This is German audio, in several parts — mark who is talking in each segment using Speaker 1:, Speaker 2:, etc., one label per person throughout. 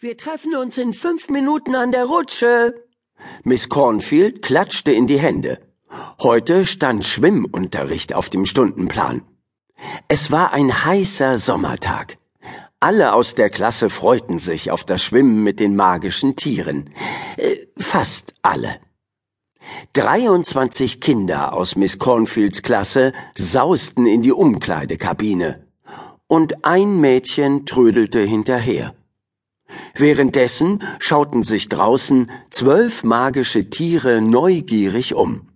Speaker 1: Wir treffen uns in fünf Minuten an der Rutsche. Miss Cornfield klatschte in die Hände. Heute stand Schwimmunterricht auf dem Stundenplan. Es war ein heißer Sommertag. Alle aus der Klasse freuten sich auf das Schwimmen mit den magischen Tieren. Äh, fast alle. 23 Kinder aus Miss Cornfields Klasse sausten in die Umkleidekabine. Und ein Mädchen trödelte hinterher. Währenddessen schauten sich draußen zwölf magische Tiere neugierig um.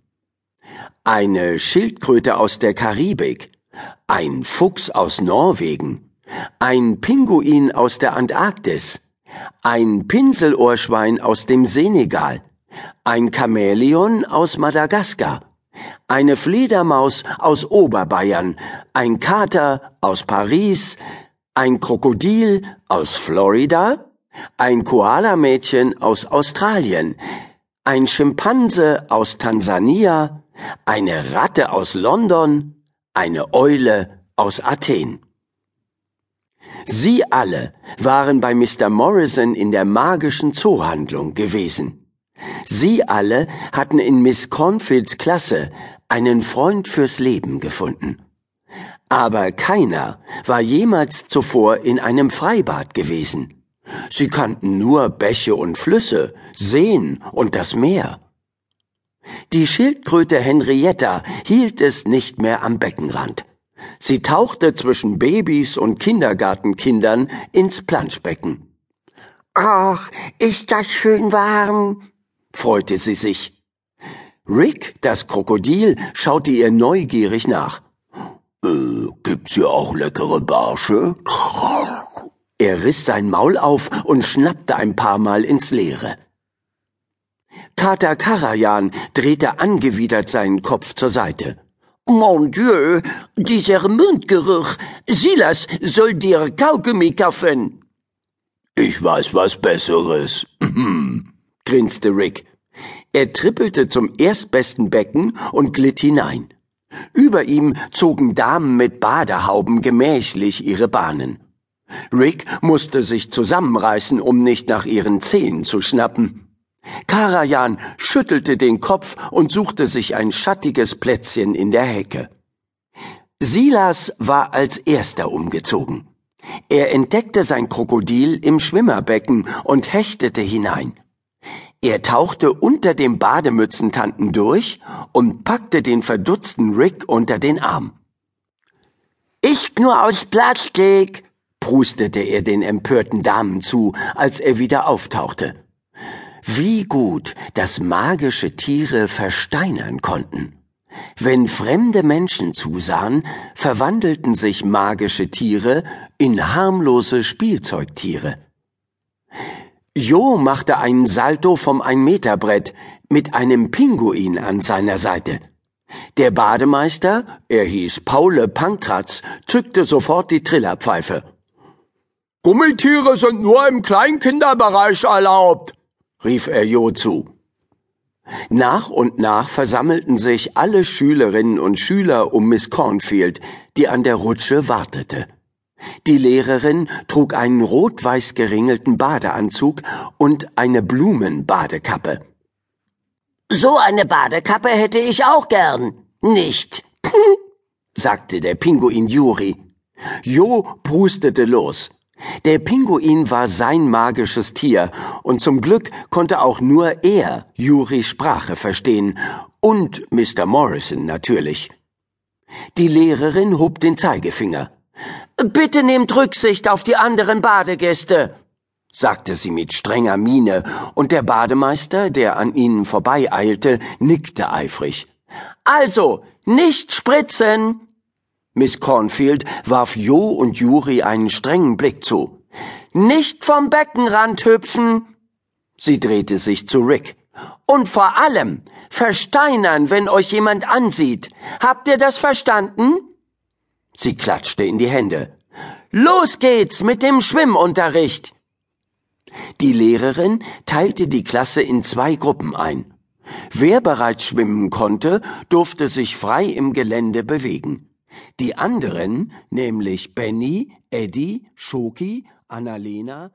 Speaker 1: Eine Schildkröte aus der Karibik, ein Fuchs aus Norwegen, ein Pinguin aus der Antarktis, ein Pinselohrschwein aus dem Senegal, ein Chamäleon aus Madagaskar, eine Fledermaus aus Oberbayern, ein Kater aus Paris, ein Krokodil aus Florida, ein Koalamädchen aus Australien, ein Schimpanse aus Tansania, eine Ratte aus London, eine Eule aus Athen. Sie alle waren bei Mr. Morrison in der magischen Zoohandlung gewesen. Sie alle hatten in Miss Cornfields Klasse einen Freund fürs Leben gefunden. Aber keiner war jemals zuvor in einem Freibad gewesen. Sie kannten nur Bäche und Flüsse, Seen und das Meer. Die Schildkröte Henrietta hielt es nicht mehr am Beckenrand. Sie tauchte zwischen Babys und Kindergartenkindern ins Planschbecken. Ach, ist das schön warm, freute sie sich. Rick, das Krokodil, schaute ihr neugierig nach. Äh, gibt's hier auch leckere Barsche? Er riss sein Maul auf und schnappte ein paar Mal ins Leere. Kater Karajan drehte angewidert seinen Kopf zur Seite. Mon Dieu, dieser Mundgeruch. Silas soll dir Kaugummi kaufen. Ich weiß was Besseres, grinste Rick. Er trippelte zum erstbesten Becken und glitt hinein. Über ihm zogen Damen mit Badehauben gemächlich ihre Bahnen. Rick musste sich zusammenreißen, um nicht nach ihren Zehen zu schnappen. Karajan schüttelte den Kopf und suchte sich ein schattiges Plätzchen in der Hecke. Silas war als erster umgezogen. Er entdeckte sein Krokodil im Schwimmerbecken und hechtete hinein. Er tauchte unter dem Bademützentanten durch und packte den verdutzten Rick unter den Arm. Ich nur aus Plastik, prustete er den empörten Damen zu, als er wieder auftauchte. Wie gut, dass magische Tiere versteinern konnten. Wenn fremde Menschen zusahen, verwandelten sich magische Tiere in harmlose Spielzeugtiere. Jo machte einen Salto vom Ein-Meter-Brett mit einem Pinguin an seiner Seite. Der Bademeister, er hieß Paule Pankratz, zückte sofort die Trillerpfeife. Gummitiere sind nur im Kleinkinderbereich erlaubt, rief er Jo zu. Nach und nach versammelten sich alle Schülerinnen und Schüler um Miss Cornfield, die an der Rutsche wartete. Die Lehrerin trug einen rot-weiß geringelten Badeanzug und eine Blumenbadekappe. So eine Badekappe hätte ich auch gern. Nicht, sagte der Pinguin Juri. Jo prustete los. Der Pinguin war sein magisches Tier, und zum Glück konnte auch nur er Juris Sprache verstehen, und Mr. Morrison natürlich. Die Lehrerin hob den Zeigefinger. Bitte nehmt Rücksicht auf die anderen Badegäste, sagte sie mit strenger Miene, und der Bademeister, der an ihnen vorbeieilte, nickte eifrig. Also, nicht spritzen! Miss Cornfield warf Jo und Juri einen strengen Blick zu. Nicht vom Beckenrand hüpfen! Sie drehte sich zu Rick. Und vor allem versteinern, wenn euch jemand ansieht. Habt ihr das verstanden? Sie klatschte in die Hände. Los geht's mit dem Schwimmunterricht! Die Lehrerin teilte die Klasse in zwei Gruppen ein. Wer bereits schwimmen konnte, durfte sich frei im Gelände bewegen. Die anderen, nämlich Benny, Eddie, Schoki, Annalena,